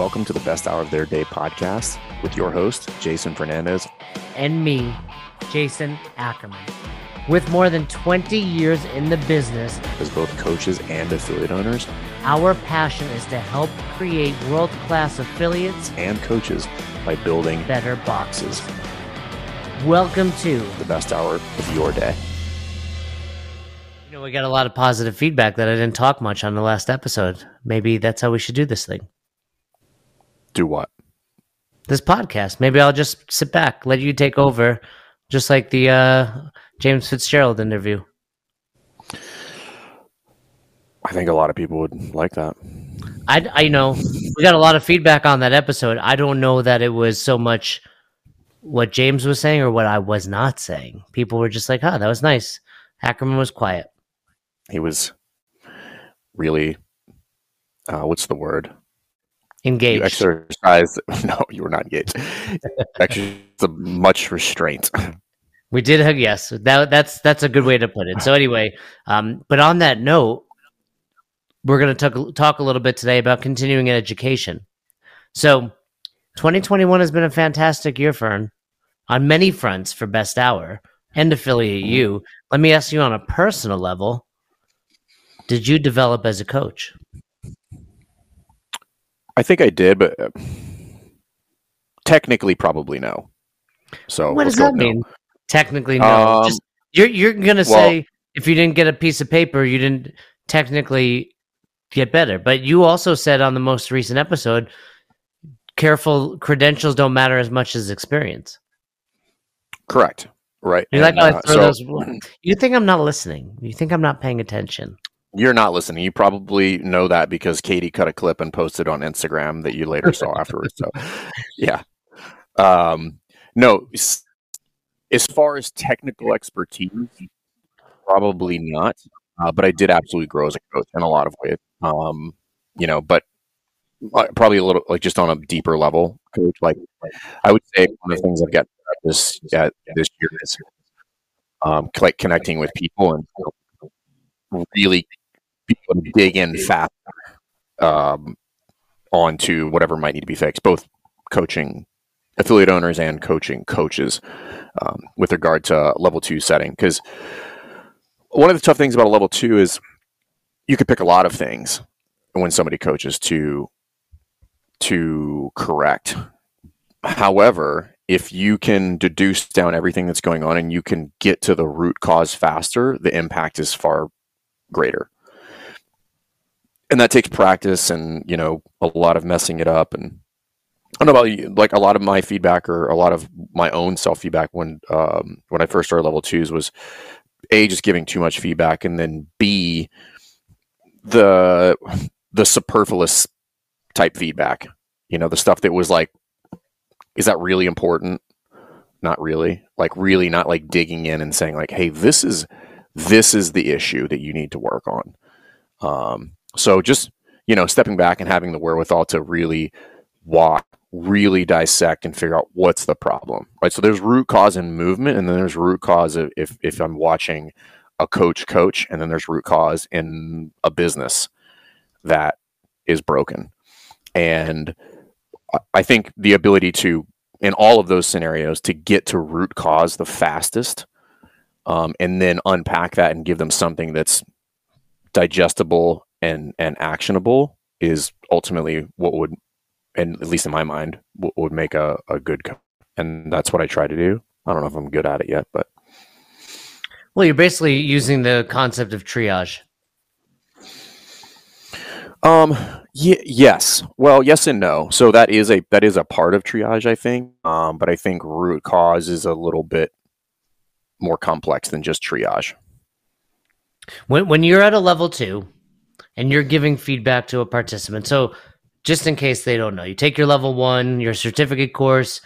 Welcome to the Best Hour of Their Day podcast with your host, Jason Fernandez. And me, Jason Ackerman. With more than 20 years in the business, as both coaches and affiliate owners, our passion is to help create world class affiliates and coaches by building better boxes. Welcome to the best hour of your day. You know, we got a lot of positive feedback that I didn't talk much on the last episode. Maybe that's how we should do this thing. Do what? This podcast. Maybe I'll just sit back, let you take over, just like the uh, James Fitzgerald interview. I think a lot of people would like that. I, I know we got a lot of feedback on that episode. I don't know that it was so much what James was saying or what I was not saying. People were just like, "Huh, that was nice." Ackerman was quiet. He was really, uh, what's the word? Engaged. You exercise. No, you were not engaged. Actually, much restraint. We did hug. Yes, that that's that's a good way to put it. So anyway, um, but on that note, we're going to talk talk a little bit today about continuing education. So, 2021 has been a fantastic year, Fern, on many fronts for Best Hour and Affiliate U. Let me ask you on a personal level: Did you develop as a coach? I think I did, but uh, technically, probably no. So what does that mean? No. Technically, no. Um, Just, you're you're gonna well, say if you didn't get a piece of paper, you didn't technically get better. But you also said on the most recent episode, careful credentials don't matter as much as experience. Correct. Right. You like uh, throw so, those. You think I'm not listening? You think I'm not paying attention? You're not listening. You probably know that because Katie cut a clip and posted on Instagram that you later saw afterwards. So, yeah. Um, no, as far as technical expertise, probably not. Uh, but I did absolutely grow as a coach in a lot of ways. Um, you know, but uh, probably a little like just on a deeper level, coach. Like I would say one of the things I've got this uh, this year is um, like connecting with people and really people to dig in faster um, onto whatever might need to be fixed, both coaching affiliate owners and coaching coaches um, with regard to level two setting. Because one of the tough things about a level two is you could pick a lot of things when somebody coaches to to correct. However, if you can deduce down everything that's going on and you can get to the root cause faster, the impact is far greater. And that takes practice and, you know, a lot of messing it up and I don't know about you, like a lot of my feedback or a lot of my own self feedback when um, when I first started level twos was a just giving too much feedback, and then b the the superfluous type feedback. You know, the stuff that was like, is that really important? Not really. Like really, not like digging in and saying like, hey, this is this is the issue that you need to work on. Um, so just you know, stepping back and having the wherewithal to really walk really dissect and figure out what's the problem right? So there's root cause in movement and then there's root cause if if i'm watching a coach coach and then there's root cause in a business that is broken. And i think the ability to in all of those scenarios to get to root cause the fastest um, and then unpack that and give them something that's digestible and and actionable is ultimately what would and at least in my mind, w- would make a, a good and that's what I try to do. I don't know if I'm good at it yet, but well, you're basically using the concept of triage. Um. Y- yes. Well, yes and no. So that is a that is a part of triage, I think. Um. But I think root cause is a little bit more complex than just triage. When when you're at a level two, and you're giving feedback to a participant, so just in case they don't know. You take your level one, your certificate course.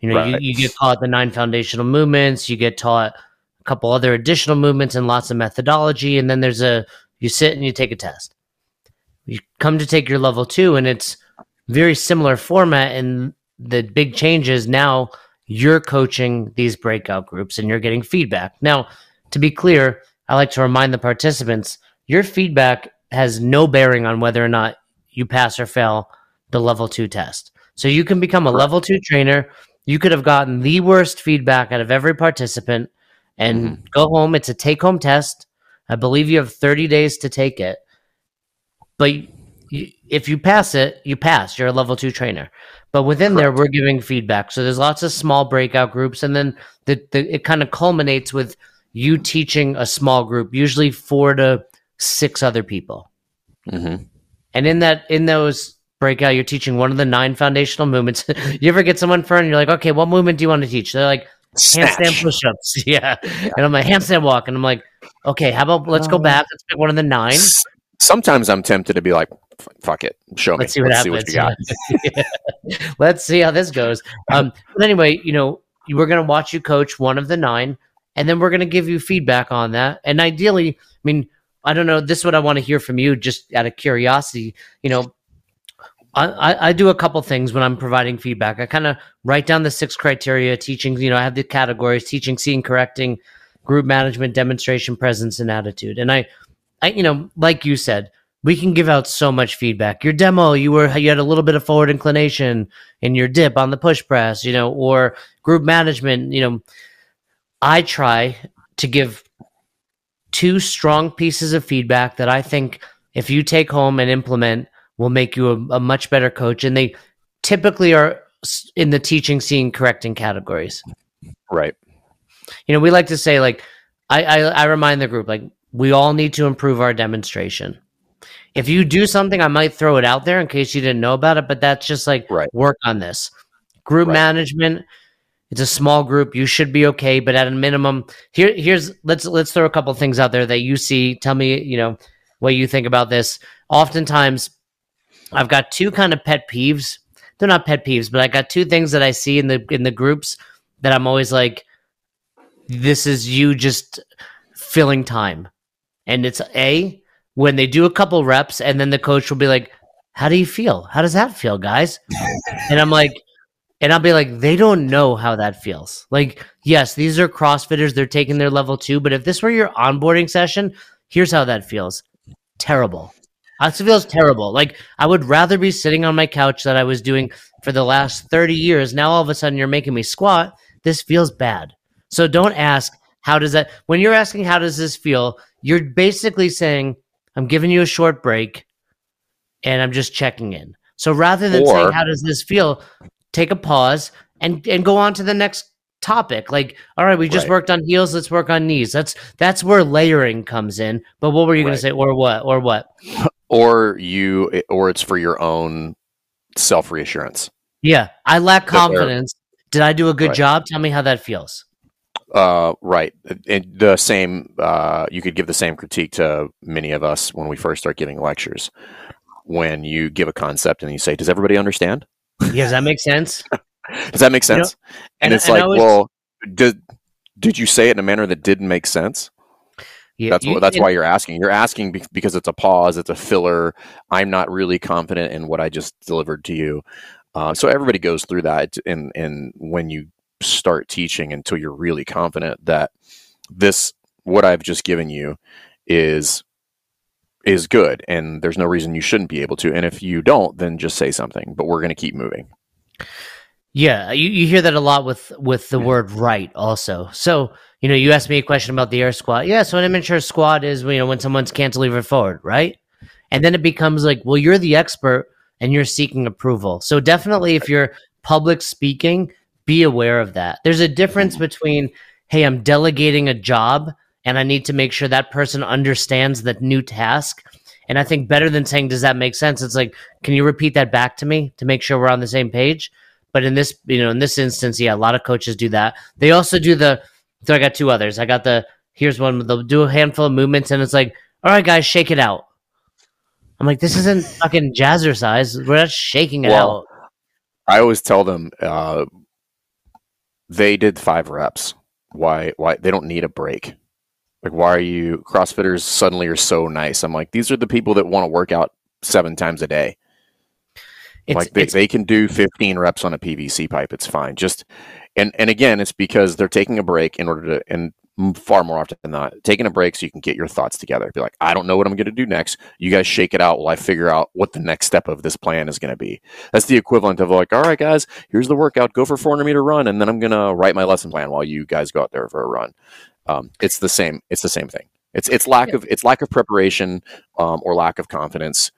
You know, right. you, you get taught the nine foundational movements. You get taught a couple other additional movements and lots of methodology. And then there's a you sit and you take a test. You come to take your level two, and it's very similar format. And the big change is now you're coaching these breakout groups and you're getting feedback. Now, to be clear, I like to remind the participants your feedback has no bearing on whether or not you pass or fail the level two test. So you can become a level two trainer. You could have gotten the worst feedback out of every participant and mm-hmm. go home. It's a take home test. I believe you have 30 days to take it. But if you pass it, you pass. You're a level two trainer. But within Correct. there, we're giving feedback. So there's lots of small breakout groups, and then the, the it kind of culminates with you teaching a small group, usually four to six other people. Mm-hmm. And in that, in those breakout, you're teaching one of the nine foundational movements. you ever get someone for and you're like, okay, what movement do you want to teach? They're like, Snatch. handstand push-ups. Yeah. yeah. And I'm like, handstand walk. And I'm like, okay, how about let's go uh, back. Let's pick one of the nine. Sometimes I'm tempted to be like, fuck it. Show let's me. See what let's happens. see what you got. yeah. Let's see how this goes. Um, but anyway, you know, we're going to watch you coach one of the nine, and then we're going to give you feedback on that. And ideally, I mean, I don't know. This is what I want to hear from you, just out of curiosity. You know, I, I do a couple things when I'm providing feedback. I kind of write down the six criteria, teaching, you know, I have the categories, teaching, seeing, correcting, group management, demonstration, presence, and attitude. And I, I, you know, like you said, we can give out so much feedback. Your demo, you were, you had a little bit of forward inclination in your dip on the push press, you know, or group management, you know, I try to give two strong pieces of feedback that I think if you take home and implement, will make you a, a much better coach. And they typically are in the teaching, seeing, correcting categories. Right. You know, we like to say, like, I, I, I remind the group, like, we all need to improve our demonstration. If you do something, I might throw it out there in case you didn't know about it, but that's just like right. work on this. Group right. management, it's a small group. You should be okay, but at a minimum, here here's let's let's throw a couple things out there that you see. Tell me, you know, what you think about this. Oftentimes I've got two kind of pet peeves. They're not pet peeves, but I got two things that I see in the in the groups that I'm always like, this is you just filling time. And it's A, when they do a couple reps and then the coach will be like, How do you feel? How does that feel, guys? and I'm like, and I'll be like, they don't know how that feels. Like, yes, these are CrossFitters, they're taking their level two, but if this were your onboarding session, here's how that feels. Terrible. It feels terrible. Like I would rather be sitting on my couch that I was doing for the last 30 years. Now all of a sudden you're making me squat. This feels bad. So don't ask how does that when you're asking how does this feel, you're basically saying I'm giving you a short break and I'm just checking in. So rather than or, saying how does this feel, take a pause and and go on to the next topic. Like, all right, we just right. worked on heels, let's work on knees. That's that's where layering comes in. But what were you right. going to say or what? Or what? or you or it's for your own self reassurance. Yeah, I lack confidence. Did I do a good right. job? Tell me how that feels. Uh, right. And the same. Uh, you could give the same critique to many of us when we first start giving lectures. When you give a concept and you say, "Does everybody understand?" Yeah, does that make sense? does that make sense? You know, and, and, it's and like, well, did did you say it in a manner that didn't make sense? Yeah, that's you, what, that's why you're asking. You're asking because it's a pause, it's a filler. I'm not really confident in what I just delivered to you. Uh, so everybody goes through that, and and when you start teaching until you're really confident that this what I've just given you is is good, and there's no reason you shouldn't be able to. And if you don't, then just say something. But we're going to keep moving. Yeah, you, you hear that a lot with with the word right also. So you know, you asked me a question about the air squat Yeah, so an immature squat is you know when someone's cantilever forward, right? And then it becomes like, well, you're the expert and you're seeking approval. So definitely, if you're public speaking, be aware of that. There's a difference mm-hmm. between, hey, I'm delegating a job and I need to make sure that person understands that new task. And I think better than saying, does that make sense? It's like, can you repeat that back to me to make sure we're on the same page? But in this, you know, in this instance, yeah, a lot of coaches do that. They also do the so I got two others. I got the here's one. They'll do a handful of movements, and it's like, all right, guys, shake it out. I'm like, this isn't fucking jazzercise. We're not shaking it well, out. I always tell them uh, they did five reps. Why? Why they don't need a break? Like, why are you CrossFitters suddenly are so nice? I'm like, these are the people that want to work out seven times a day. It's, like they, they can do 15 reps on a PVC pipe. It's fine. Just and and again, it's because they're taking a break in order to. And far more often than not taking a break so you can get your thoughts together be like i don't know what i'm going to do next you guys shake it out while i figure out what the next step of this plan is going to be that's the equivalent of like all right guys here's the workout go for 400 meter run and then i'm going to write my lesson plan while you guys go out there for a run um, it's the same it's the same thing it's it's lack yeah. of it's lack of preparation um, or lack of confidence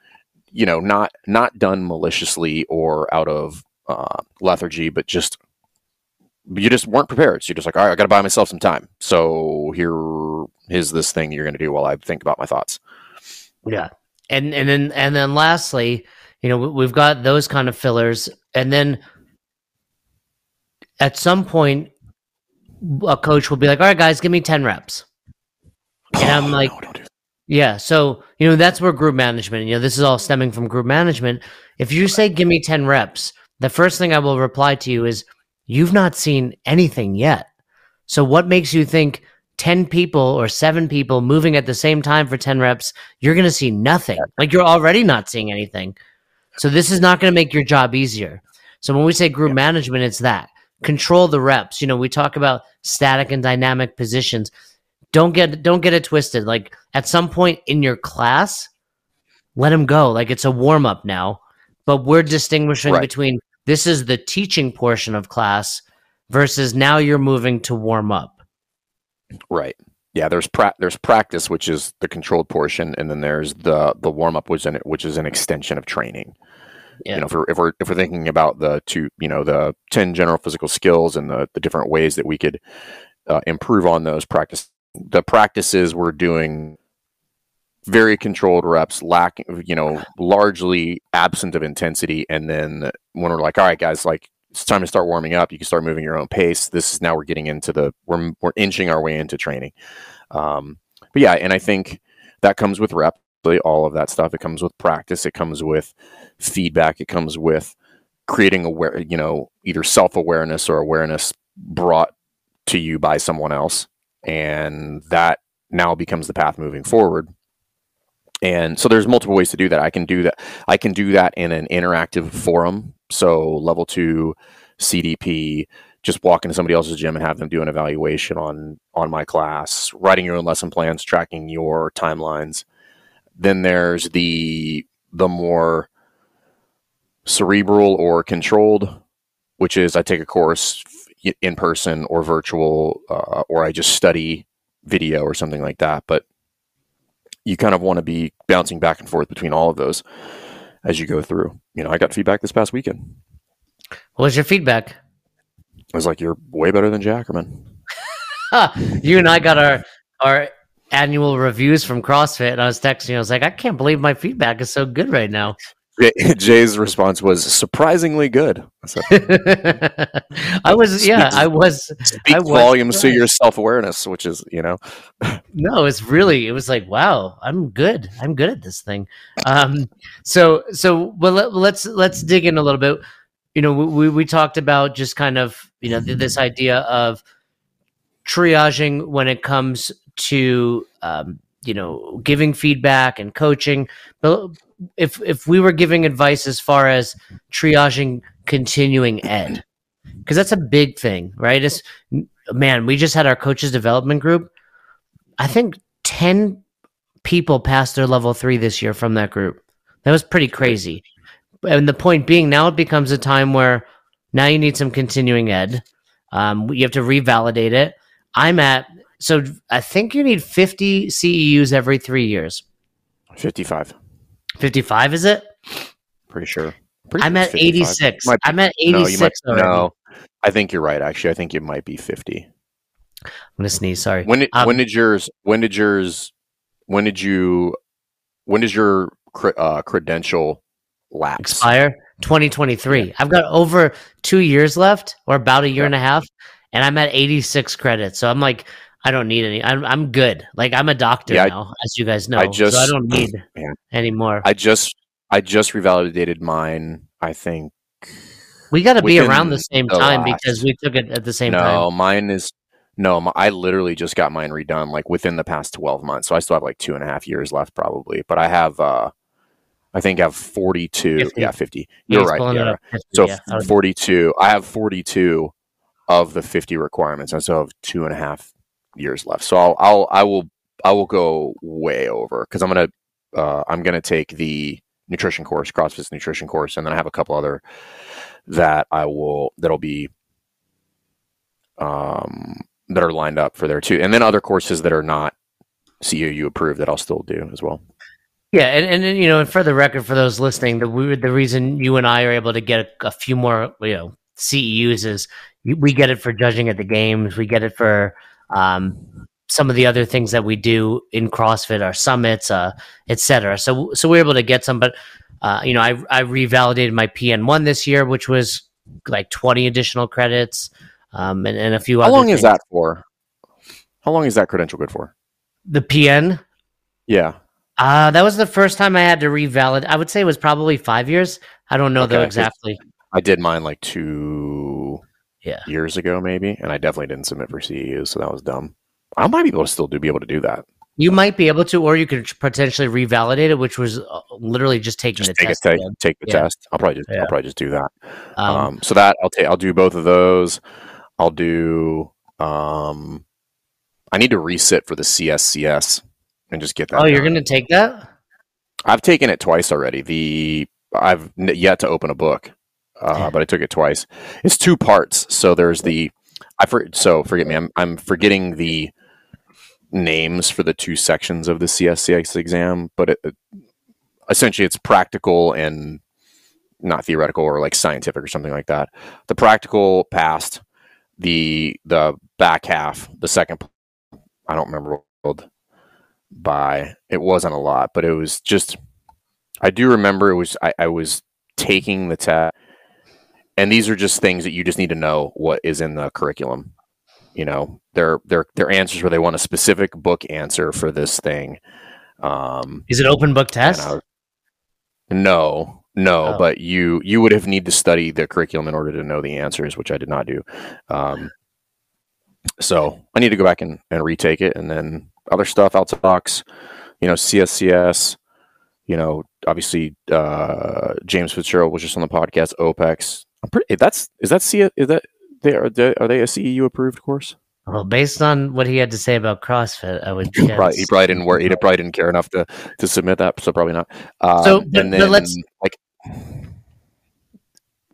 you know not not done maliciously or out of uh, lethargy but just you just weren't prepared. So you're just like, all right, I got to buy myself some time. So here is this thing you're going to do while I think about my thoughts. Yeah, and and then and then lastly, you know, we've got those kind of fillers, and then at some point, a coach will be like, all right, guys, give me ten reps, and I'm like. No, yeah, so you know that's where group management. You know, this is all stemming from group management. If you say give me ten reps, the first thing I will reply to you is, You've not seen anything yet. So, what makes you think 10 people or seven people moving at the same time for 10 reps, you're going to see nothing? Like, you're already not seeing anything. So, this is not going to make your job easier. So, when we say group yeah. management, it's that control the reps. You know, we talk about static and dynamic positions. Don't get don't get it twisted. Like at some point in your class, let them go. Like it's a warm up now, but we're distinguishing right. between this is the teaching portion of class versus now you're moving to warm up. Right. Yeah, there's pra- there's practice, which is the controlled portion, and then there's the the warm up, which, which is an extension of training. Yeah. You know, if we're, if we're if we're thinking about the two, you know, the ten general physical skills and the the different ways that we could uh, improve on those practice, the practices we're doing very controlled reps, lacking, you know, largely absent of intensity. And then when we're like, all right, guys, like it's time to start warming up, you can start moving your own pace. This is now we're getting into the we're we're inching our way into training. Um, but yeah, and I think that comes with rep. All of that stuff. It comes with practice. It comes with feedback. It comes with creating aware, you know, either self awareness or awareness brought to you by someone else, and that now becomes the path moving forward and so there's multiple ways to do that i can do that i can do that in an interactive forum so level two cdp just walk into somebody else's gym and have them do an evaluation on on my class writing your own lesson plans tracking your timelines then there's the the more cerebral or controlled which is i take a course in person or virtual uh, or i just study video or something like that but you kind of want to be bouncing back and forth between all of those as you go through. You know, I got feedback this past weekend. What was your feedback? I was like, "You're way better than Jackerman." you and I got our our annual reviews from CrossFit, and I was texting. I was like, "I can't believe my feedback is so good right now." Jay's response was surprisingly good. I was, yeah, I was. Speak I was volumes to your self awareness, which is, you know. no, it's really. It was like, wow, I'm good. I'm good at this thing. Um, so, so well, let, let's let's dig in a little bit. You know, we we talked about just kind of you know this idea of triaging when it comes to um, you know giving feedback and coaching, but if if we were giving advice as far as triaging continuing ed because that's a big thing right? It's man we just had our coaches development group. I think 10 people passed their level 3 this year from that group. That was pretty crazy. And the point being now it becomes a time where now you need some continuing ed. Um, you have to revalidate it i'm at so i think you need 50 ceus every three years 55 55 is it? Pretty sure. Pretty I'm at 86. Be, I'm at 86. No, might, no, I think you're right. Actually, I think it might be 50. I'm gonna sneeze. Sorry. When did um, when did yours when did yours when did you when does your uh, credential lapse? Expire 2023. Yeah. I've got over two years left, or about a year yeah. and a half, and I'm at 86 credits. So I'm like, I don't need any. I'm I'm good. Like I'm a doctor yeah, now, as you guys know. I just so I don't need man, any more. I just I just revalidated mine. I think we got to be around the same the time last, because we took it at the same no, time. No, mine is no. I literally just got mine redone like within the past twelve months. So I still have like two and a half years left probably. But I have uh I think I have 42. 50. Yeah, 50. You're right. Yeah. 50, so yeah. 42. I have 42 of the 50 requirements. I still have two and a half years left. So I'll, I'll I will I will go way over because I'm gonna uh, I'm gonna take the nutrition course, CrossFit's nutrition course, and then I have a couple other that I will that'll be um, that are lined up for there too, and then other courses that are not CEU approved that I'll still do as well. Yeah, and, and you know, and for the record, for those listening, the the reason you and I are able to get a, a few more, you know, CEUs is we get it for judging at the games, we get it for um, some of the other things that we do in CrossFit, our summits, uh, etc. So, so we're able to get some, but uh, you know, I I revalidated my PN one this year, which was like twenty additional credits, um, and, and a few. Other How long things. is that for? How long is that credential good for? The PN. Yeah. Uh, that was the first time I had to revalidate. I would say it was probably five years. I don't know okay. though exactly. I did mine like two yeah. years ago, maybe, and I definitely didn't submit for CEUs, so that was dumb. I might be able to still do be able to do that. You might be able to, or you could potentially revalidate it, which was uh, literally just taking just the take test. Take, take the yeah. test. I'll probably just yeah. I'll probably just do that. Um, um, so that I'll take. I'll do both of those. I'll do. Um, I need to resit for the CSCS and just get that. Oh, done. you're going to take that? I've taken it twice already. The I've yet to open a book, uh, but I took it twice. It's two parts. So there's the I for, so forget me. I'm I'm forgetting the names for the two sections of the CSCS exam, but it, it, essentially it's practical and not theoretical or like scientific or something like that. The practical passed. The the back half, the second, I don't remember by. It wasn't a lot, but it was just. I do remember it was. I, I was taking the test, and these are just things that you just need to know what is in the curriculum. You know, they're they're they're answers where they want a specific book answer for this thing. Um, is it open book test? Was, no, no, oh. but you you would have need to study the curriculum in order to know the answers, which I did not do. Um, so I need to go back and, and retake it, and then other stuff outside box, you know, CSCS, you know, obviously uh, James Fitzgerald was just on the podcast. OPEX. I'm pretty. That's is that C is that they are they, are they a CEU approved course? Well, based on what he had to say about CrossFit, I would guess. probably, he probably didn't work. He probably didn't care enough to to submit that, so probably not. Um, so, but, then, but let's like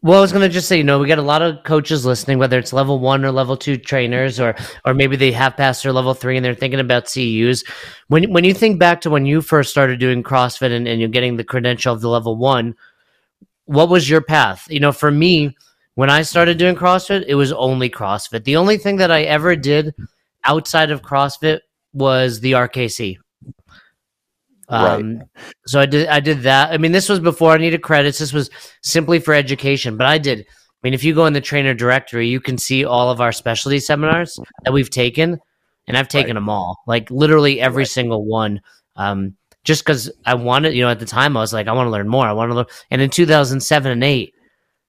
well, I was gonna just say, you know, we got a lot of coaches listening, whether it's level one or level two trainers, or or maybe they have passed their level three and they're thinking about CEUs. When when you think back to when you first started doing CrossFit and, and you're getting the credential of the level one, what was your path? You know, for me, when I started doing CrossFit, it was only CrossFit. The only thing that I ever did outside of CrossFit was the RKC. Um, right. So I did. I did that. I mean, this was before I needed credits. This was simply for education. But I did. I mean, if you go in the trainer directory, you can see all of our specialty seminars that we've taken, and I've taken right. them all. Like literally every right. single one. Um, just because I wanted, you know, at the time I was like, I want to learn more. I want to learn. And in 2007 and eight,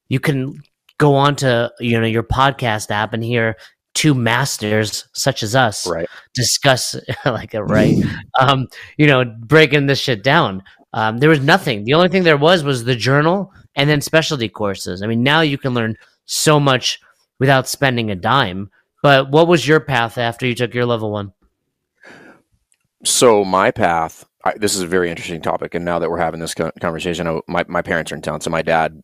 you can go on to you know your podcast app and hear two masters such as us right. discuss like a right um you know breaking this shit down um there was nothing the only thing there was was the journal and then specialty courses i mean now you can learn so much without spending a dime but what was your path after you took your level one so my path I, this is a very interesting topic and now that we're having this conversation my, my parents are in town so my dad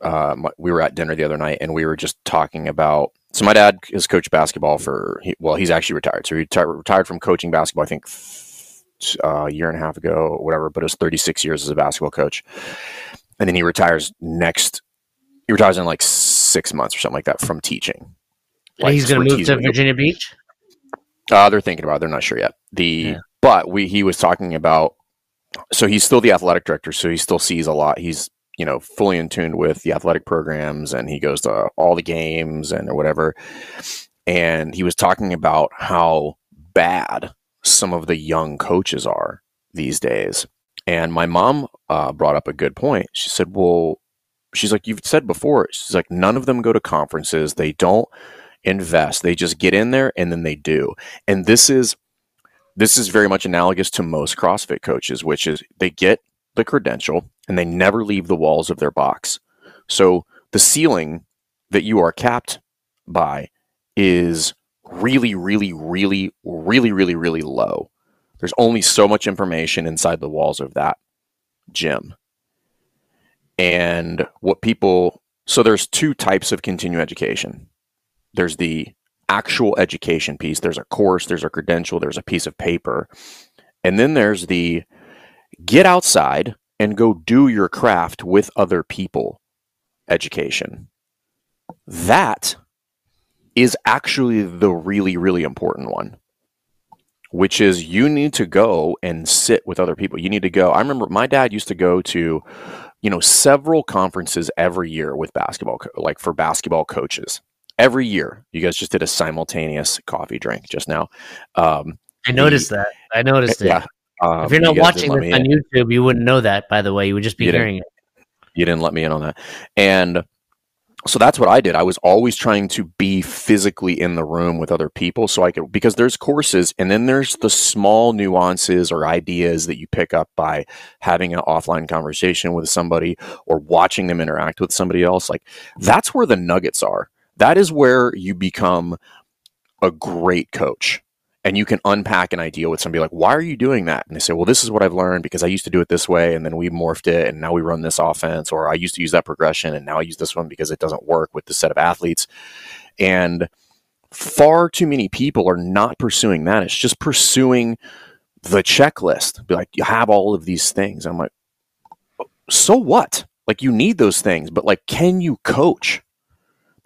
uh, we were at dinner the other night and we were just talking about so my dad has coached basketball for well, he's actually retired. So he retired from coaching basketball. I think uh, a year and a half ago, or whatever. But it was 36 years as a basketball coach, and then he retires next. He retires in like six months or something like that from teaching. Like, he's going to move to Virginia Beach. Uh, they're thinking about. It. They're not sure yet. The yeah. But we he was talking about. So he's still the athletic director. So he still sees a lot. He's you know fully in tune with the athletic programs and he goes to all the games and or whatever and he was talking about how bad some of the young coaches are these days and my mom uh, brought up a good point she said well she's like you've said before she's like none of them go to conferences they don't invest they just get in there and then they do and this is this is very much analogous to most crossfit coaches which is they get the credential and they never leave the walls of their box. So the ceiling that you are capped by is really, really, really, really, really, really low. There's only so much information inside the walls of that gym. And what people, so there's two types of continuing education there's the actual education piece, there's a course, there's a credential, there's a piece of paper. And then there's the get outside and go do your craft with other people education. That is actually the really, really important one, which is you need to go and sit with other people. You need to go. I remember my dad used to go to, you know, several conferences every year with basketball, like for basketball coaches. Every year, you guys just did a simultaneous coffee drink just now. Um, I noticed the, that. I noticed it. Yeah. Um, if you're not you watching this on YouTube, you wouldn't know that. By the way, you would just be hearing it. You didn't let me in on that, and so that's what I did. I was always trying to be physically in the room with other people so I could, because there's courses and then there's the small nuances or ideas that you pick up by having an offline conversation with somebody or watching them interact with somebody else. Like that's where the nuggets are. That is where you become a great coach and you can unpack an idea with somebody like, why are you doing that? And they say, well, this is what I've learned because I used to do it this way and then we morphed it and now we run this offense, or I used to use that progression and now I use this one because it doesn't work with the set of athletes. And far too many people are not pursuing that. It's just pursuing the checklist. Be like, you have all of these things. I'm like, so what? Like, you need those things, but like, can you coach?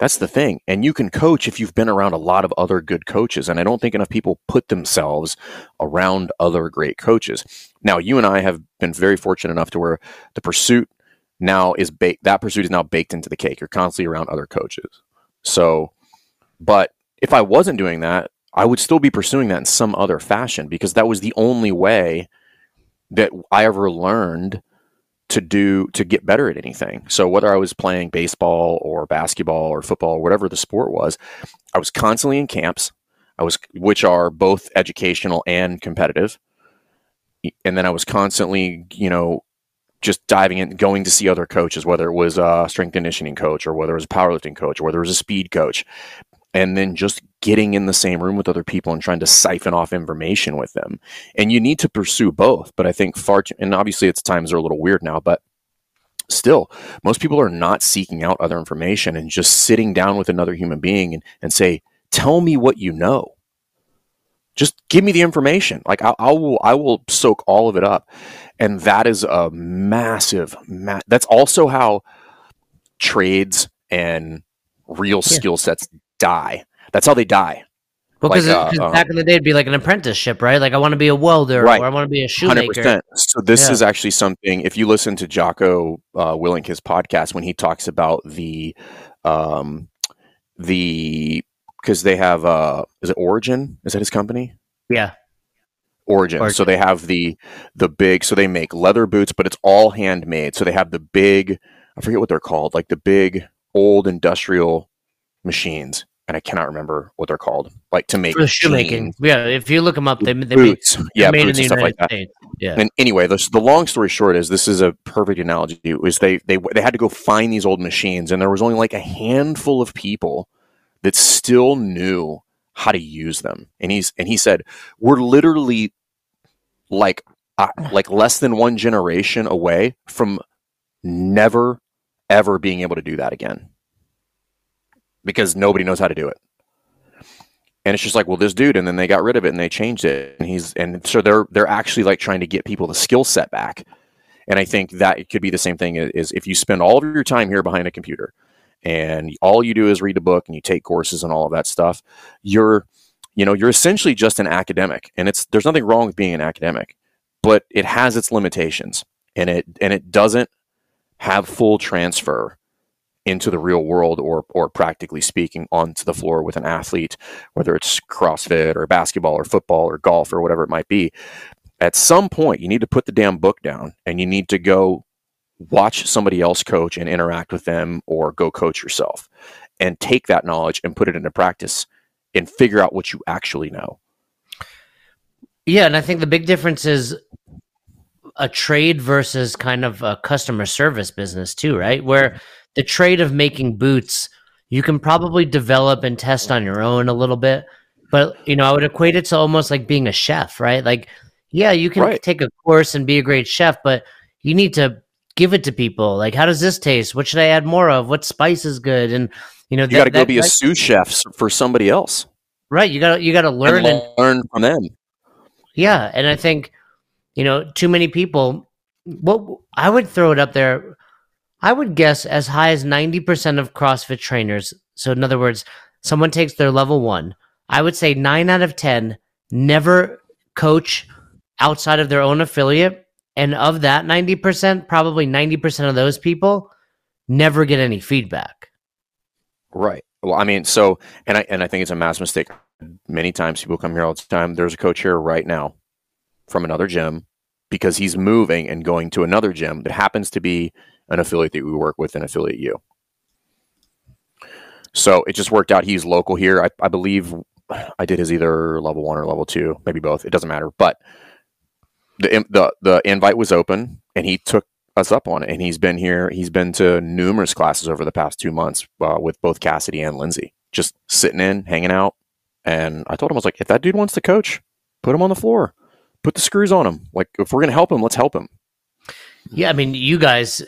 That's the thing. And you can coach if you've been around a lot of other good coaches. And I don't think enough people put themselves around other great coaches. Now, you and I have been very fortunate enough to where the pursuit now is baked, that pursuit is now baked into the cake. You're constantly around other coaches. So, but if I wasn't doing that, I would still be pursuing that in some other fashion because that was the only way that I ever learned to do to get better at anything. So whether I was playing baseball or basketball or football or whatever the sport was, I was constantly in camps. I was which are both educational and competitive. And then I was constantly, you know, just diving in, going to see other coaches, whether it was a strength conditioning coach or whether it was a powerlifting coach or whether it was a speed coach, and then just getting in the same room with other people and trying to siphon off information with them. And you need to pursue both. But I think far too, and obviously it's times are a little weird now, but still, most people are not seeking out other information and just sitting down with another human being and, and say, tell me what you know. Just give me the information. Like I, I will, I will soak all of it up. And that is a massive, ma- that's also how trades and real yeah. skill sets die. That's how they die. Well, because like, uh, back um, in the day, it'd be like an apprenticeship, right? Like I want to be a welder, right. or I want to be a shoemaker. 100%. So this yeah. is actually something. If you listen to Jocko uh, Willink, his podcast, when he talks about the, um, the because they have uh, is it Origin? Is that his company? Yeah. Origin. Origin. So they have the the big. So they make leather boots, but it's all handmade. So they have the big. I forget what they're called, like the big old industrial machines, and I cannot remember what they're called. Like to make shoemaking. Yeah, if you look them up, they, they boots. Yeah, made boots in the United like States. Yeah. And anyway, the, the long story short is this is a perfect analogy. Is they they they had to go find these old machines, and there was only like a handful of people that still knew how to use them. And he's and he said, "We're literally like uh, like less than one generation away from never ever being able to do that again." Because nobody knows how to do it. And it's just like, well, this dude, and then they got rid of it and they changed it, and he's and so they're they're actually like trying to get people the skill set back. And I think that it could be the same thing is if you spend all of your time here behind a computer, and all you do is read a book and you take courses and all of that stuff, you're you know you're essentially just an academic, and it's there's nothing wrong with being an academic, but it has its limitations, and it and it doesn't have full transfer into the real world or or practically speaking onto the floor with an athlete whether it's crossfit or basketball or football or golf or whatever it might be at some point you need to put the damn book down and you need to go watch somebody else coach and interact with them or go coach yourself and take that knowledge and put it into practice and figure out what you actually know. Yeah and i think the big difference is a trade versus kind of a customer service business too right? Where the trade of making boots, you can probably develop and test on your own a little bit. but you know, I would equate it to almost like being a chef, right? Like, yeah, you can right. take a course and be a great chef, but you need to give it to people. Like, how does this taste? What should I add more of? What spice is good? And you know, you got to go be a sous chef for somebody else, right? You got to you got to learn and, and learn from them. Yeah, and I think you know, too many people. What I would throw it up there, I would guess as high as ninety percent of CrossFit trainers. So, in other words, someone takes their level one. I would say nine out of ten never coach outside of their own affiliate, and of that ninety percent, probably ninety percent of those people never get any feedback. Right. Well, I mean, so and I and I think it's a mass mistake. Many times people come here all the time. There's a coach here right now from another gym because he's moving and going to another gym that happens to be an affiliate that we work with and Affiliate U. So it just worked out. He's local here. I, I believe I did his either level one or level two, maybe both. It doesn't matter. But the the the invite was open, and he took us up on it. And he's been here. He's been to numerous classes over the past two months uh, with both Cassidy and Lindsay, just sitting in, hanging out. And I told him, I was like, if that dude wants to coach, put him on the floor, put the screws on him. Like, if we're to help him, let's help him. Yeah. I mean, you guys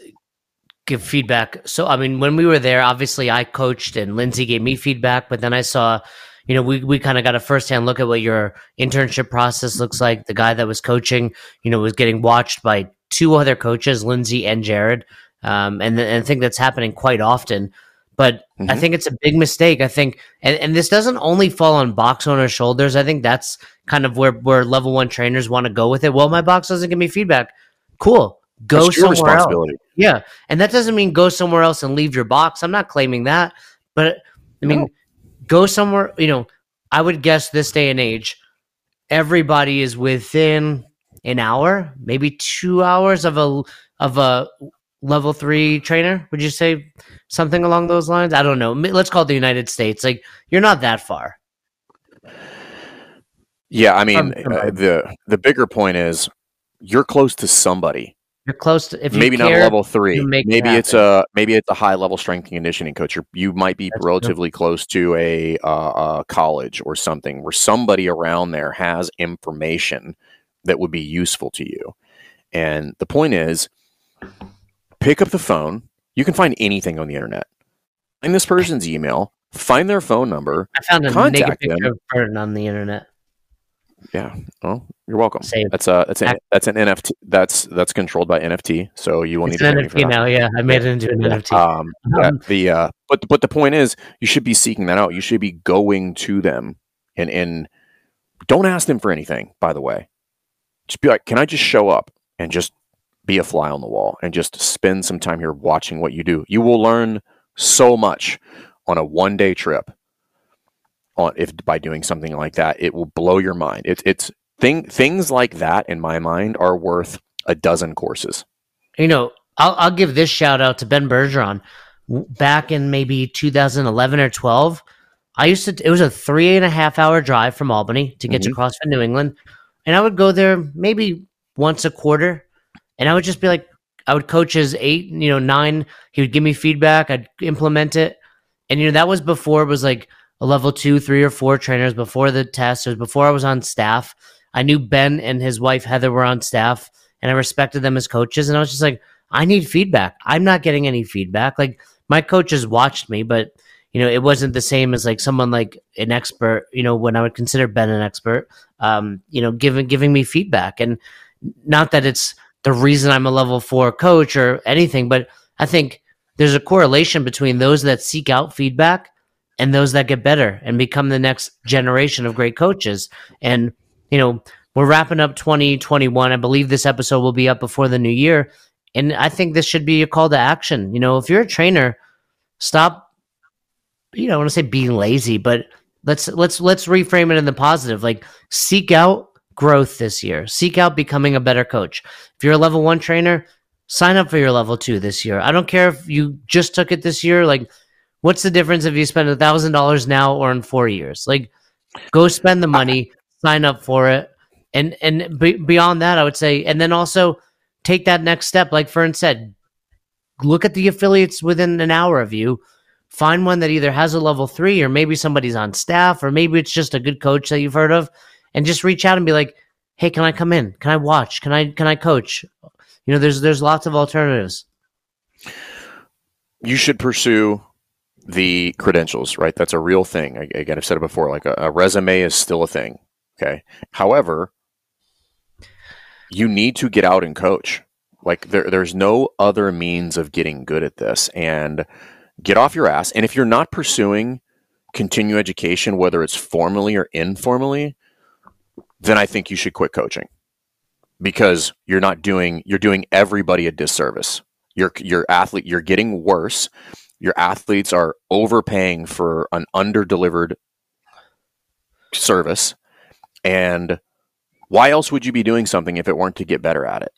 give feedback. So, I mean, when we were there, obviously I coached and Lindsay gave me feedback, but then I saw, you know, we, we kind of got a firsthand look at what your internship process looks like. The guy that was coaching, you know, was getting watched by two other coaches, Lindsay and Jared. Um, and, th- and I think that's happening quite often. But mm-hmm. I think it's a big mistake. I think, and, and this doesn't only fall on box owner's shoulders. I think that's kind of where, where level one trainers want to go with it. Well, my box doesn't give me feedback. Cool. Go somewhere else. Yeah. And that doesn't mean go somewhere else and leave your box. I'm not claiming that. But I mean, no. go somewhere, you know, I would guess this day and age, everybody is within an hour, maybe two hours of a of a level three trainer. Would you say something along those lines? I don't know. Let's call it the United States. Like you're not that far. Yeah, I mean uh, the the bigger point is you're close to somebody. You're close to if maybe care, not level three. Maybe it it's a maybe it's a high level strength and conditioning coach. You're, you might be That's relatively true. close to a, uh, a college or something where somebody around there has information that would be useful to you. And the point is, pick up the phone. You can find anything on the internet. Find this person's email, find their phone number. I found a naked picture of Burton on the internet. Yeah. Well, you're welcome. Same. That's a that's an that's an NFT. That's that's controlled by NFT. So you will need an NFT now. Yeah, I made it into an. NFT. Um, yeah, um, the uh, but but the point is, you should be seeking that out. You should be going to them and and don't ask them for anything. By the way, just be like, can I just show up and just be a fly on the wall and just spend some time here watching what you do? You will learn so much on a one day trip. On if by doing something like that, it will blow your mind. It's it's thing things like that in my mind are worth a dozen courses. You know, I'll I'll give this shout out to Ben Bergeron. Back in maybe 2011 or 12, I used to. It was a three and a half hour drive from Albany to get mm-hmm. to CrossFit New England and I would go there maybe once a quarter, and I would just be like, I would coach his eight, you know, nine. He would give me feedback. I'd implement it, and you know that was before it was like a level two, three, or four trainers before the test. It was before I was on staff. I knew Ben and his wife Heather were on staff, and I respected them as coaches. And I was just like, I need feedback. I'm not getting any feedback. Like my coaches watched me, but you know, it wasn't the same as like someone like an expert, you know, when I would consider Ben an expert, um, you know, giving giving me feedback. And not that it's the reason I'm a level four coach or anything, but I think there's a correlation between those that seek out feedback and those that get better and become the next generation of great coaches. And, you know, we're wrapping up 2021. I believe this episode will be up before the new year. And I think this should be a call to action. You know, if you're a trainer, stop you know, I want to say being lazy, but let's let's let's reframe it in the positive. Like seek out growth this year. Seek out becoming a better coach. If you're a level 1 trainer, sign up for your level 2 this year. I don't care if you just took it this year, like what's the difference if you spend a $1000 now or in 4 years? Like go spend the money, sign up for it. And and be, beyond that, I would say and then also take that next step like Fern said. Look at the affiliates within an hour of you find one that either has a level three or maybe somebody's on staff or maybe it's just a good coach that you've heard of and just reach out and be like, Hey, can I come in? Can I watch? Can I, can I coach? You know, there's, there's lots of alternatives. You should pursue the credentials, right? That's a real thing. Again, I've said it before, like a, a resume is still a thing. Okay. However, you need to get out and coach. Like there, there's no other means of getting good at this. And get off your ass. And if you're not pursuing continue education, whether it's formally or informally, then I think you should quit coaching because you're not doing you're doing everybody a disservice. Your your athlete you're getting worse. Your athletes are overpaying for an under-delivered service. And why else would you be doing something if it weren't to get better at it?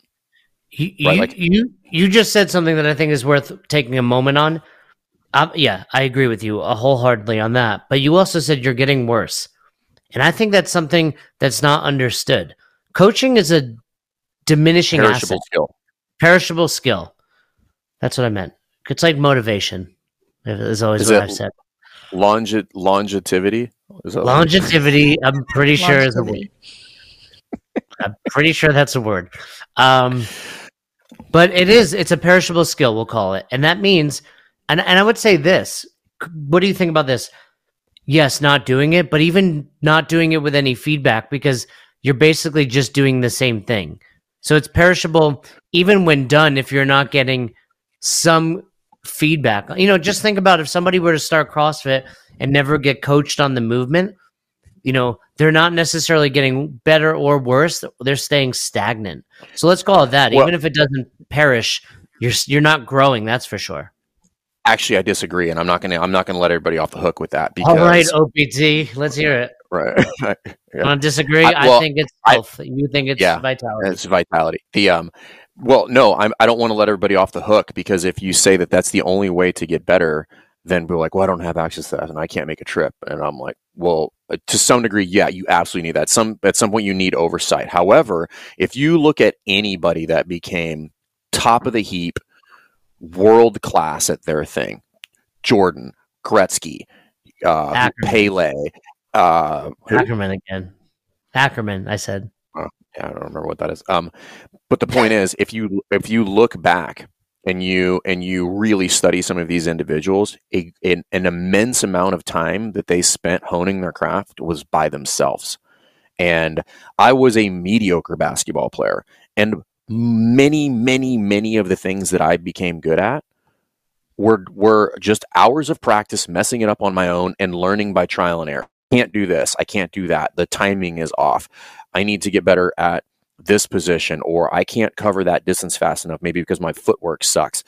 You, right? like, you you just said something that I think is worth taking a moment on. Um, yeah, I agree with you wholeheartedly on that. But you also said you're getting worse. And I think that's something that's not understood. Coaching is a diminishing perishable asset. skill. Perishable skill. That's what I meant. It's like motivation. Is always is what I've said. Longe- longevity. longevity. I'm pretty sure is a word. I'm pretty sure that's a word. Um, but it is. It's a perishable skill. We'll call it, and that means and and I would say this. What do you think about this? Yes, not doing it, but even not doing it with any feedback because you're basically just doing the same thing. So it's perishable even when done if you're not getting some feedback. You know, just think about if somebody were to start CrossFit and never get coached on the movement, you know, they're not necessarily getting better or worse. They're staying stagnant. So let's call it that. Well, even if it doesn't perish, you're you're not growing, that's for sure. Actually, I disagree, and I'm not gonna I'm not gonna let everybody off the hook with that. Because, All right, OPT, let's hear it. Right. yeah. I disagree. I, well, I, think it's health. I, you think it's yeah, vitality. It's vitality. The um, well, no, I'm, I don't want to let everybody off the hook because if you say that that's the only way to get better, then we're like, well, I don't have access to that, and I can't make a trip. And I'm like, well, uh, to some degree, yeah, you absolutely need that. Some at some point, you need oversight. However, if you look at anybody that became top of the heap world class at their thing. Jordan, Gretzky, uh, Pele, uh, Ackerman again. Ackerman, I said. Yeah, I don't remember what that is. Um, but the point is, if you if you look back and you and you really study some of these individuals, a, an, an immense amount of time that they spent honing their craft was by themselves. And I was a mediocre basketball player, and many, many, many of the things that I became good at were were just hours of practice, messing it up on my own, and learning by trial and error. Can't do this. I can't do that. The timing is off. I need to get better at this position, or I can't cover that distance fast enough, maybe because my footwork sucks.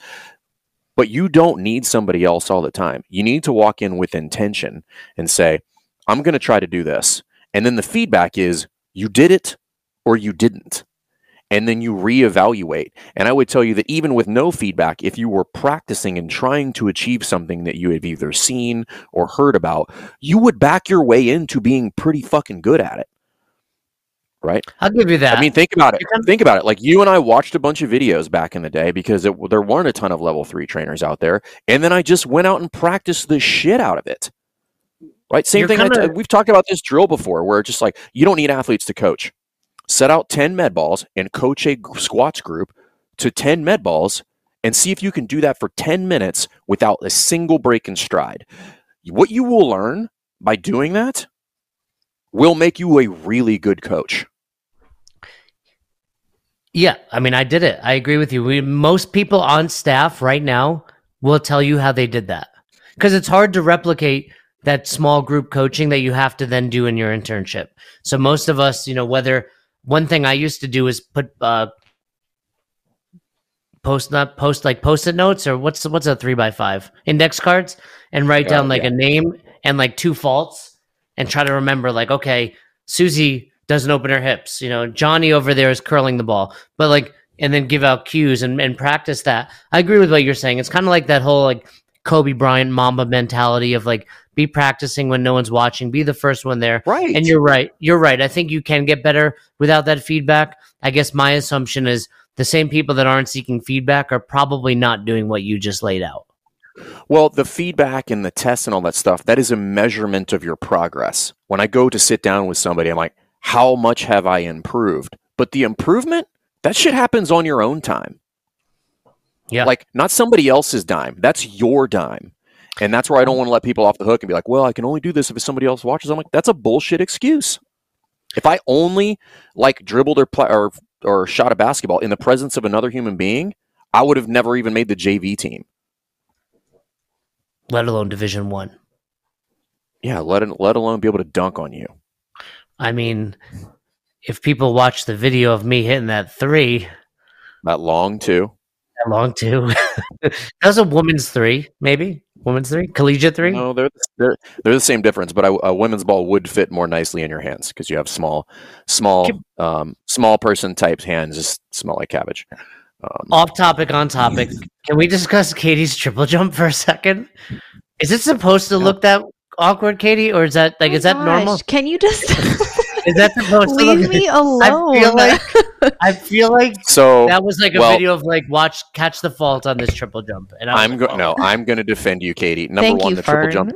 But you don't need somebody else all the time. You need to walk in with intention and say, I'm going to try to do this. And then the feedback is, you did it or you didn't and then you reevaluate. And I would tell you that even with no feedback, if you were practicing and trying to achieve something that you have either seen or heard about, you would back your way into being pretty fucking good at it. Right? I'll give you that. I mean, think about it. Think about it. Like you and I watched a bunch of videos back in the day because it, there weren't a ton of level three trainers out there. And then I just went out and practiced the shit out of it. Right? Same You're thing. Kinda... T- we've talked about this drill before where it's just like you don't need athletes to coach set out 10 med balls and coach a squats group to 10 med balls and see if you can do that for 10 minutes without a single break in stride. What you will learn by doing that will make you a really good coach. Yeah, I mean, I did it. I agree with you. We, most people on staff right now will tell you how they did that because it's hard to replicate that small group coaching that you have to then do in your internship. So most of us, you know, whether one thing I used to do is put uh, post not post like post-it notes or what's what's a three by five index cards and write down like yeah. a name and like two faults and try to remember like okay Susie doesn't open her hips you know Johnny over there is curling the ball but like and then give out cues and, and practice that I agree with what you're saying it's kind of like that whole like Kobe Bryant Mamba mentality of like be practicing when no one's watching, be the first one there. Right. And you're right. You're right. I think you can get better without that feedback. I guess my assumption is the same people that aren't seeking feedback are probably not doing what you just laid out. Well, the feedback and the tests and all that stuff, that is a measurement of your progress. When I go to sit down with somebody, I'm like, how much have I improved? But the improvement, that shit happens on your own time. Yeah. Like, not somebody else's dime. That's your dime. And that's where I don't want to let people off the hook and be like, well, I can only do this if somebody else watches. I'm like, that's a bullshit excuse. If I only like dribbled or, pl- or, or shot a basketball in the presence of another human being, I would have never even made the JV team. Let alone Division One. Yeah, let, it, let alone be able to dunk on you. I mean, if people watch the video of me hitting that three, That long, two, that long two, that was a woman's three, maybe women's three, collegiate three. No, they're, they're, they're the same difference, but a, a women's ball would fit more nicely in your hands because you have small, small, um, small person type hands just smell like cabbage. Um, Off topic, on topic. Can we discuss Katie's triple jump for a second? Is it supposed to look that awkward, Katie, or is that like Oh is that my normal? Can you just Is that supposed to leave me alone? I feel like I feel like so that was like a well- video of like watch catch the fault on this triple jump, and I I'm was go- like, no. I'm going to defend you, Katie. Number Thank one, you, the triple jump,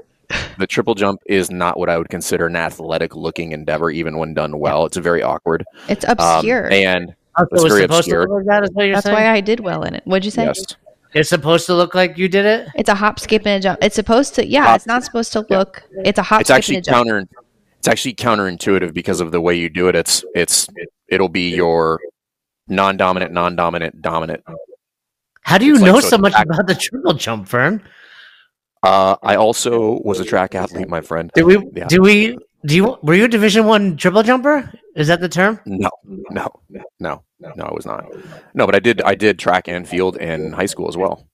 the triple jump is not what I would consider an athletic looking endeavor, even when done well. It's very awkward. It's Um, obscure. and Oh, so It's it was supposed obscure. to look like that. Is what you're That's saying? why I did well in it. What'd you say? yes, it's supposed to look like you did it. It's a hop, skip, and a jump. It's supposed to. Yeah, Hop, it's not supposed to yeah. look. It's a hop, it's skip, actually and a jump. counter. It's actually counterintuitive because of the way you do it. It's it's it'll be your non-dominant, non-dominant, dominant. How do you It's like know so so much act- about the triple jump, Fern? Uh, I also was a track athlete, my friend. Do we? Yeah. Do we? Do you? Were you a Division One triple jumper? Is that the term? No, no, no, no, I was not. No, but I did. I did track and field in high school as well.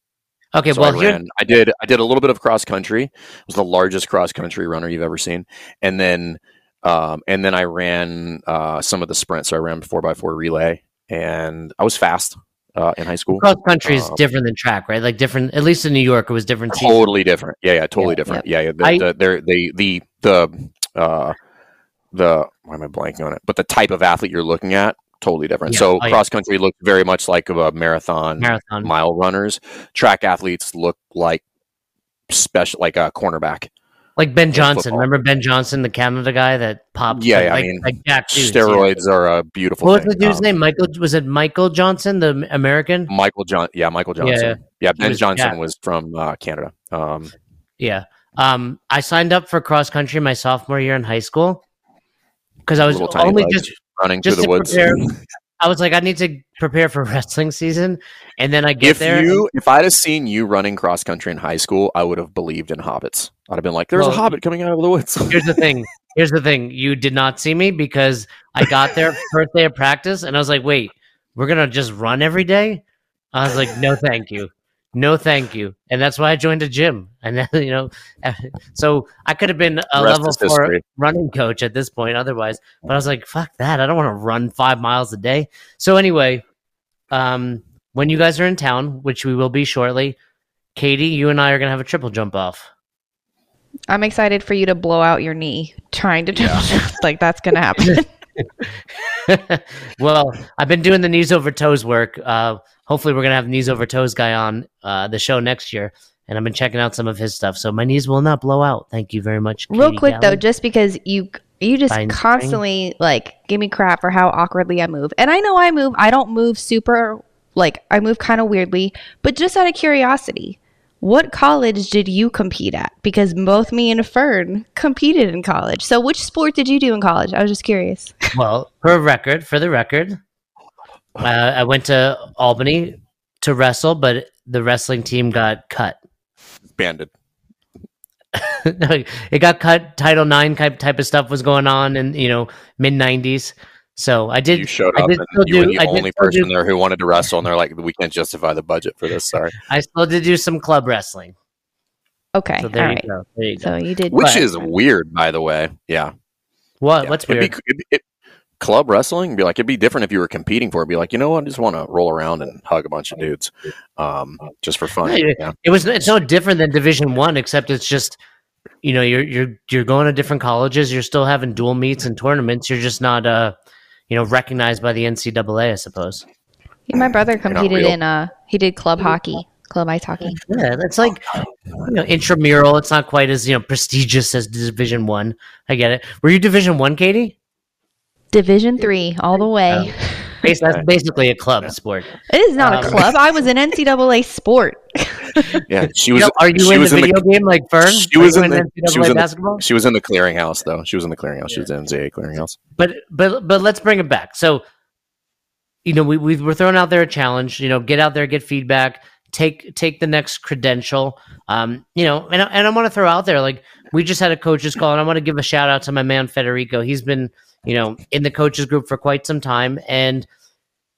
Okay, So well I ran. I did. I did a little bit of cross country. I was the largest cross country runner you've ever seen, and then, um, and then I ran uh, some of the sprints. So I ran four by four relay, and I was fast uh, in high school. cross country is Um, different than track, right? Like different. At least in New York, it was different. Totally different. Yeah, yeah, totally Yeah. different. Yeah, yeah. The, I- the, they're- the the the uh, the why am I blanking on it? But the type of athlete you're looking at, totally different. Yeah. So Oh, cross country looked very much like a marathon, Marathon. mile runners. Track athletes look like special, like a cornerback. Like Ben Johnson. football. Remember Ben Johnson, the Canada guy that popped? Yeah, like, yeah, I like, mean, like Jack dudes, yeah. Steroids are a beautiful. What was the dude's Um, name? Michael was it Michael Johnson, the American? Michael John. Yeah, Michael Yeah, Johnson. Yeah, Ben was Johnson was from uh, Canada. Um, Yeah. Um, I signed up for cross country my sophomore year in high school because I was only just running just through the woods. prepare. I was like, I need to prepare for wrestling season, and then I get if there. you if I'd have seen you running cross country in high school, I would have believed in hobbits. I'd have been like, "There's Well, a hobbit coming out of the woods." Here's the thing. Here's the thing. You did not see me because I got there first day of practice, and I was like, "Wait, we're gonna just run every day?" I was like, "No, thank you, no, thank you," and that's why I joined a gym. And then, you know, so I could have been a rest level four history. running coach at this point, otherwise. But I was like, "Fuck that! I don't want to run five miles a day." So anyway, um, when you guys are in town, which we will be shortly, Katie, you and I are gonna have a triple jump off. I'm excited for you to blow out your knee trying to Yeah. like that's gonna happen. well, I've been doing the knees over toes work. Uh, hopefully, we're gonna have knees over toes guy on uh, the show next year, and I've been checking out some of his stuff. So my knees will not blow out. Thank you very much. Real Katie quick though, just because you you just Fine, constantly like give me crap for how awkwardly I move, and I know I move. I don't move super like I move kind of weirdly, but just out of curiosity, what college did you compete at? Because both me and Fern competed in college. So which sport did you do in college? I was just curious. well, for record, for the record, uh, I went to Albany to wrestle, but the wrestling team got cut. Banded. no, it got cut. Title Nine type type of stuff was going on, in you know mid '90s. So I did. You showed I up, did and still you were the I did only person do- there who wanted to wrestle, and they're like, "We can't justify the budget for this." Sorry. I still did do some club wrestling. Okay, So all you right. go. There you go. So you did. Which But- is weird, by the way. Yeah. What? Yeah. What's It'd weird? Be, it'd it- club wrestling be like it'd be different if you were competing for it. Be like, you know what? I just want to roll around and hug a bunch of dudes, um, just for fun. Yeah, Yeah. It was. It's no different than Division One, except it's just, you know, you're you're you're going to different colleges. You're still having dual meets and tournaments. You're just not, uh, you know, recognized by the NCAA, I suppose. My brother competed in uh he did club hockey. club ice hockey. Yeah, that's like you know intramural. It's not quite as you know prestigious as Division One. I. I get it. Were you Division One, Katie? Division three, all the way. Bas- That's basically a club sport. It is not a Um, club. I was an NCAA sport. Yeah, she You was. know, are you she in the was in the- video game like Fern? she was you in the- NCAA she was in the- basketball. She was in the clearinghouse though. She was in the clearinghouse. She was in NCAA clearinghouse. but but but let's bring it back. So, you know, we we we're throwing out there a challenge. You know, get out there, get feedback, take take the next credential. Um, you know, and I- and I want to throw out there like we just had a coaches call, and I want to give a shout out to my man Federico. He's been you know in the coaches group for quite some time, and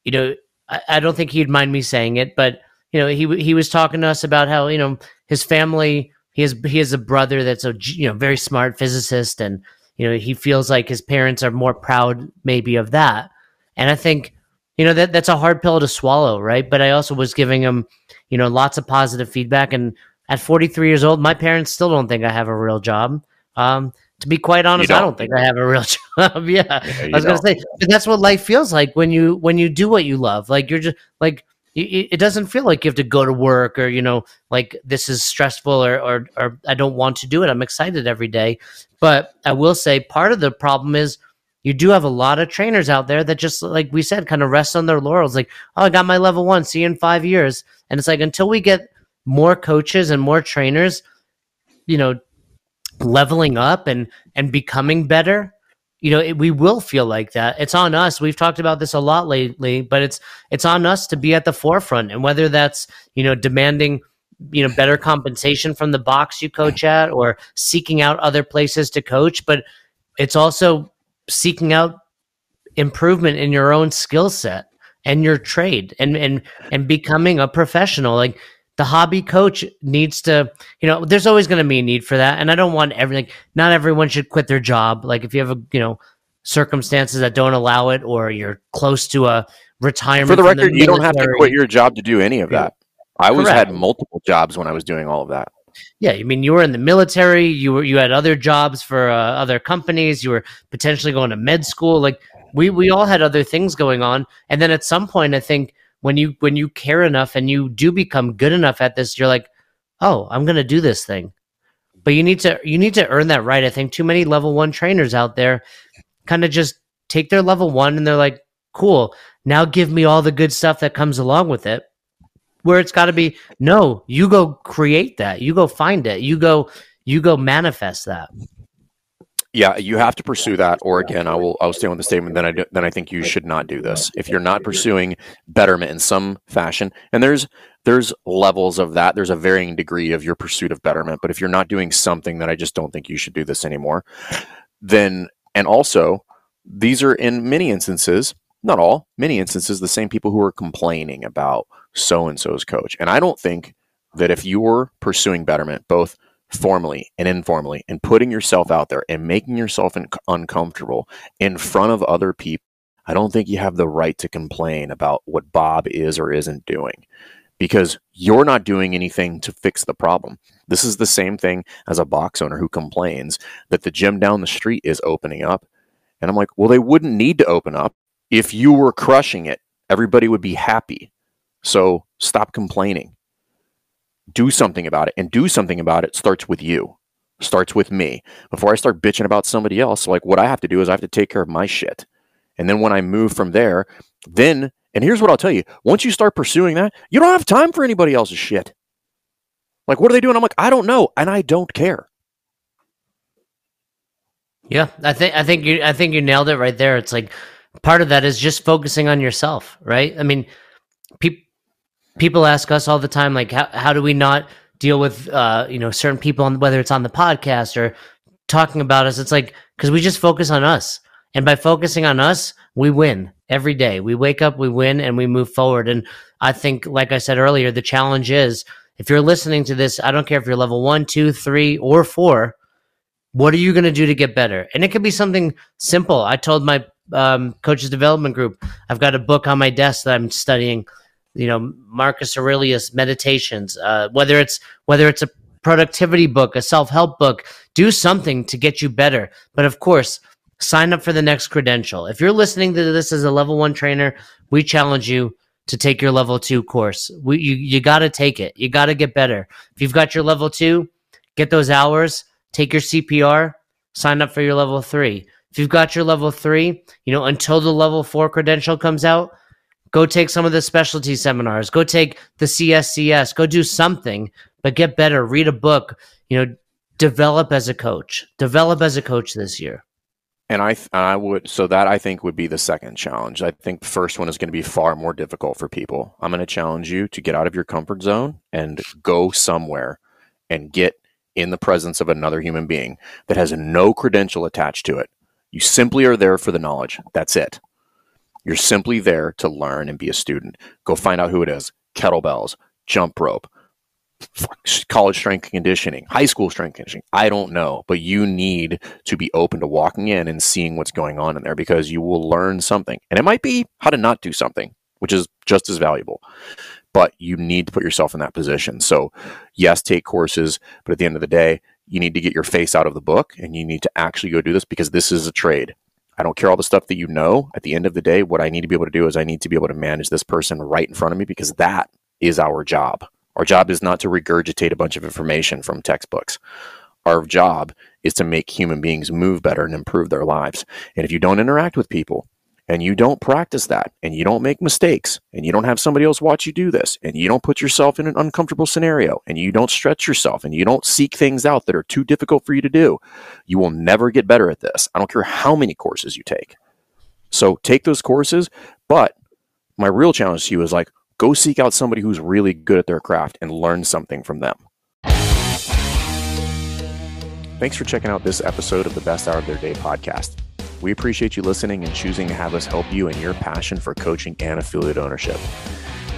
you know, I, I don't think he'd mind me saying it, but you know, he he was talking to us about how you know his family. He has he has a brother that's a, you know very smart physicist, and you know he feels like his parents are more proud maybe of that. And I think you know that that's a hard pill to swallow, right? But I also was giving him you know lots of positive feedback, and at 43 years old, my parents still don't think I have a real job. Um, to be quite honest, I don't. don't think I have a real job. yeah, Yeah, I was gonna say, but that's what life feels like when you when you do what you love. Like you're just like it doesn't feel like you have to go to work or you know like this is stressful or or, or I don't want to do it. I'm excited every day, but I will say part of the problem is you do have a lot of trainers out there that just like we said kind of rest on their laurels. Like oh, I got my level one. See you in five years, and it's like until we get more coaches and more trainers, you know, leveling up and and becoming better you know it, we will feel like that. It's on us. We've talked about this a lot lately but it's it's on us to be at the forefront. And whether that's you know demanding you know better compensation from the box you coach at or seeking out other places to coach but it's also seeking out improvement in your own skill set and your trade and and and becoming a professional. Like the hobby coach needs to you know there's always going to be a need for that and i don't want everything not everyone should quit their job like if you have a you know circumstances that don't allow it or you're close to a retirement For the record, you don't have to quit your job to do any of that. I was Correct. had multiple jobs when I was doing all of that. Yeah, I mean, you were in the military. You were you had other jobs for uh, other companies. You were potentially going to med school. Like we we all had other things going on. And then at some point, I think when you when you care enough and you do become good enough at this, you're like, oh, I'm gonna do this thing. But you need to you need to earn that right. I think too many level one trainers out there kind of just take their level one and they're like, cool. Now give me all the good stuff that comes along with it where it's got to be no you go create that you go find it you go you go manifest that Yeah, you have to pursue that. Or again, I will. I will stay with the statement. Then I do, then I think you should not do this if you're not pursuing betterment in some fashion. And there's there's levels of that. There's a varying degree of your pursuit of betterment. But if you're not doing something, that I just don't think you should do this anymore. Then and also these are in many instances, not all, many instances, the same people who are complaining about so and so's coach. And I don't think that if you're pursuing betterment, both formally and informally, and putting yourself out there and making yourself un- uncomfortable in front of other people, I don't think you have the right to complain about what Bob is or isn't doing because you're not doing anything to fix the problem. This is the same thing as a box owner who complains that the gym down the street is opening up. And I'm like, well, they wouldn't need to open up if you were crushing it. Everybody would be happy. So stop complaining. Do something about it. And do something about it starts with you, starts with me. Before I start bitching about somebody else, like what I have to do is I have to take care of my shit. And then when I move from there, then, and here's what I'll tell you once you start pursuing that, you don't have time for anybody else's shit. Like, what are they doing? I'm like, I don't know. And I don't care. yeah i think i think you i think you nailed it right there it's like part of that is just focusing on yourself right i mean people ask us all the time like how, how do we not deal with uh you know certain people on whether it's on the podcast or talking about us? It's like because we just focus on us. And by focusing on us we win every day. We wake up we win and we move forward. And i think like i said earlier the challenge is if you're listening to this i don't care if you're level one two three or four what are you going to do to get better? And it could be something simple. I told my um, coaches development group i've got a book on my desk that i'm studying you know marcus aurelius meditations uh, whether it's whether it's a productivity book a self-help book do something to get you better but of course sign up for the next credential if you're listening to this as a level one trainer we challenge you to take your level two course. We, you you got to take it. You got to get better. If you've got your level two, get those hours, take your CPR, sign up for your level three. If you've got your level three, you know, until the level four credential comes out, go take some of the specialty seminars, go take the CSCS, go do something, but get better, read a book, you know, develop as a coach, develop as a coach this year. And I, I would, so that I think would be the second challenge. I think the first one is going to be far more difficult for people. I'm going to challenge you to get out of your comfort zone and go somewhere and get in the presence of another human being that has no credential attached to it. You simply are there for the knowledge. That's it. You're simply there to learn and be a student. Go find out who it is. Kettlebells, jump rope, college strength conditioning, high school strength conditioning. I don't know, but you need to be open to walking in and seeing what's going on in there because you will learn something. And it might be how to not do something, which is just as valuable. But you need to put yourself in that position. So, yes, take courses, but at the end of the day, you need to get your face out of the book and you need to actually go do this because this is a trade. I don't care all the stuff that you know. At the end of the day, what I need to be able to do is I need to be able to manage this person right in front of me because that is our job. Our job is not to regurgitate a bunch of information from textbooks. Our job is to make human beings move better and improve their lives. And if you don't interact with people and you don't practice that and you don't make mistakes and you don't have somebody else watch you do this and you don't put yourself in an uncomfortable scenario and you don't stretch yourself and you don't seek things out that are too difficult for you to do, you will never get better at this. I don't care how many courses you take. So take those courses, but my real challenge to you is like, go seek out somebody who's really good at their craft and learn something from them. Thanks for checking out this episode of the Best Hour of Their Day podcast. We appreciate you listening and choosing to have us help you in your passion for coaching and affiliate ownership.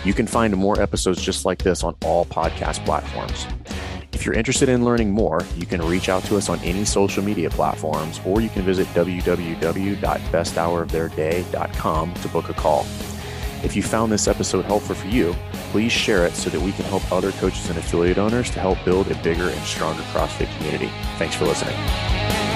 You can find more episodes just like this on all podcast platforms. If you're interested in learning more, you can reach out to us on any social media platforms or you can visit www.besthouroftheirday.com to book a call. If you found this episode helpful for you, please share it so that we can help other coaches and affiliate owners to help build a bigger and stronger CrossFit community. Thanks for listening.